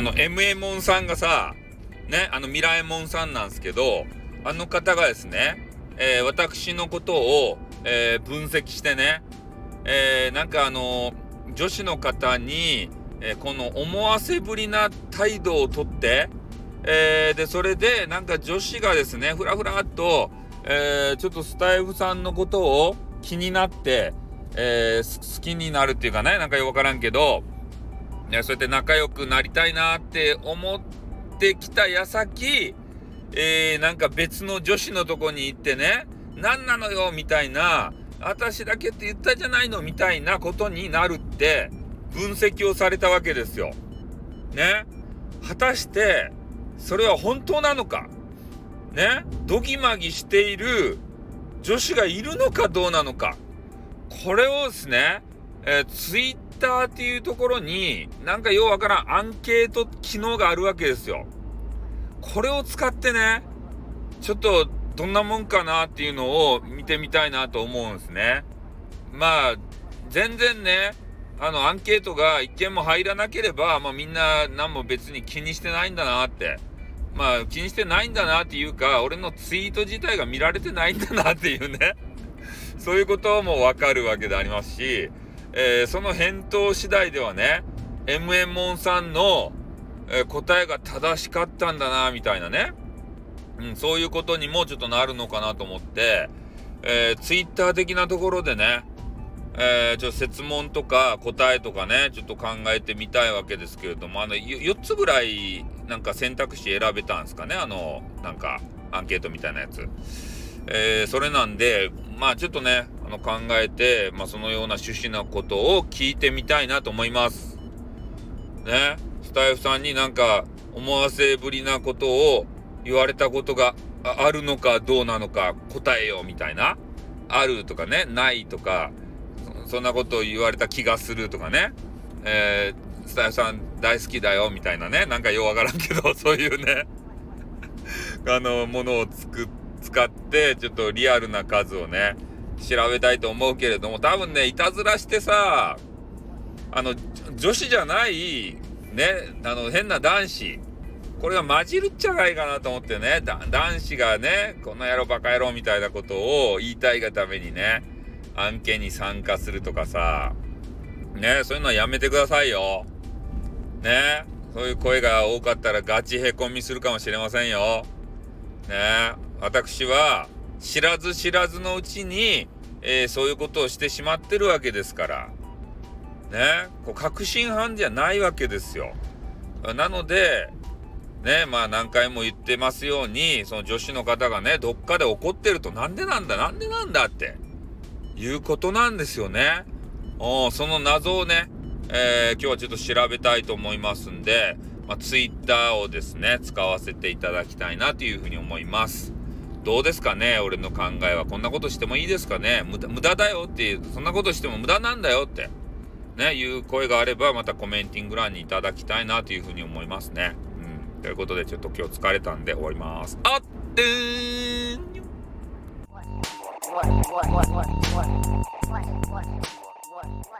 あの MA モンさんがさねあのミラエモンさんなんですけどあの方がですね、えー、私のことを、えー、分析してね、えー、なんかあの女子の方に、えこの思わせぶりな態度をとって、えでそれでなんか女子がですねふらふらっと、えちょっとスタイフさんのことを気になって、え好きになるっていうかねなんかよくわからんけど、ね、そうやって仲良くなりたいなって思ってきた矢先、えー、なんか別の女子のとこに行ってね、何なのよみたいな、私だけって言ったじゃないのみたいなことになるって分析をされたわけですよ。ね。果たして、それは本当なのかね。ドギマギしている女子がいるのかどうなのか。これをですね、えー、ツイッターっていうところに、なんかようわからんアンケート機能があるわけですよ。これを使ってね、ちょっとどんなもんかなっていうのを見てみたいなと思うんですね。まあ、全然ね、あの、アンケートが一件も入らなければ、まあみんな何も別に気にしてないんだなって。まあ気にしてないんだなっていうか、俺のツイート自体が見られてないんだなっていうね。そういうこともわかるわけでありますし、えー、その返答次第ではね、MM モンさんのえー、答えが正しかったんだな、みたいなね。うん、そういうことにもちょっとなるのかなと思って、えー、ツイッター的なところでね、えー、ちょっと説問とか答えとかね、ちょっと考えてみたいわけですけれども、あの、4つぐらい、なんか選択肢選べたんですかね、あの、なんか、アンケートみたいなやつ。えー、それなんで、まあちょっとね、の考えて、まあそのような趣旨なことを聞いてみたいなと思います。ね。スタイフさんになんか思わせぶりなことを言われたことがあるのかどうなのか答えようみたいな。あるとかね、ないとか、そんなことを言われた気がするとかね。えー、スタイフさん大好きだよみたいなね。なんかようわからんけど、そういうねあの、ものをつく、使って、ちょっとリアルな数をね、調べたいと思うけれども、多分ね、いたずらしてさ、あの、女子じゃないね、あの、変な男子。これが混じるっちゃないかなと思ってね、男子がね、この野郎バカ野郎みたいなことを言いたいがためにね、案件に参加するとかさ、ね、そういうのはやめてくださいよ。ね、そういう声が多かったらガチへこみするかもしれませんよ。ね、私は知らず知らずのうちに、えー、そういうことをしてしまってるわけですから。ね、こう確信犯じゃないわけですよ。なので、ね、まあ何回も言ってますように、その女子の方がね、どっかで怒ってるとなんでなんだ、なんでなんだって、いうことなんですよね。おその謎をね、えー、今日はちょっと調べたいと思いますんで、まあ、ツイッターをですね、使わせていただきたいなというふうに思います。どうですかね俺の考えは。こんなことしてもいいですかね無駄無駄だよっていう、そんなことしても無駄なんだよって。ね、いう声があれば、またコメンティング欄にいただきたいなというふうに思いますね。うん。ということで、ちょっと今日疲れたんで終わります。あってーん what, what, what, what, what, what, what, what?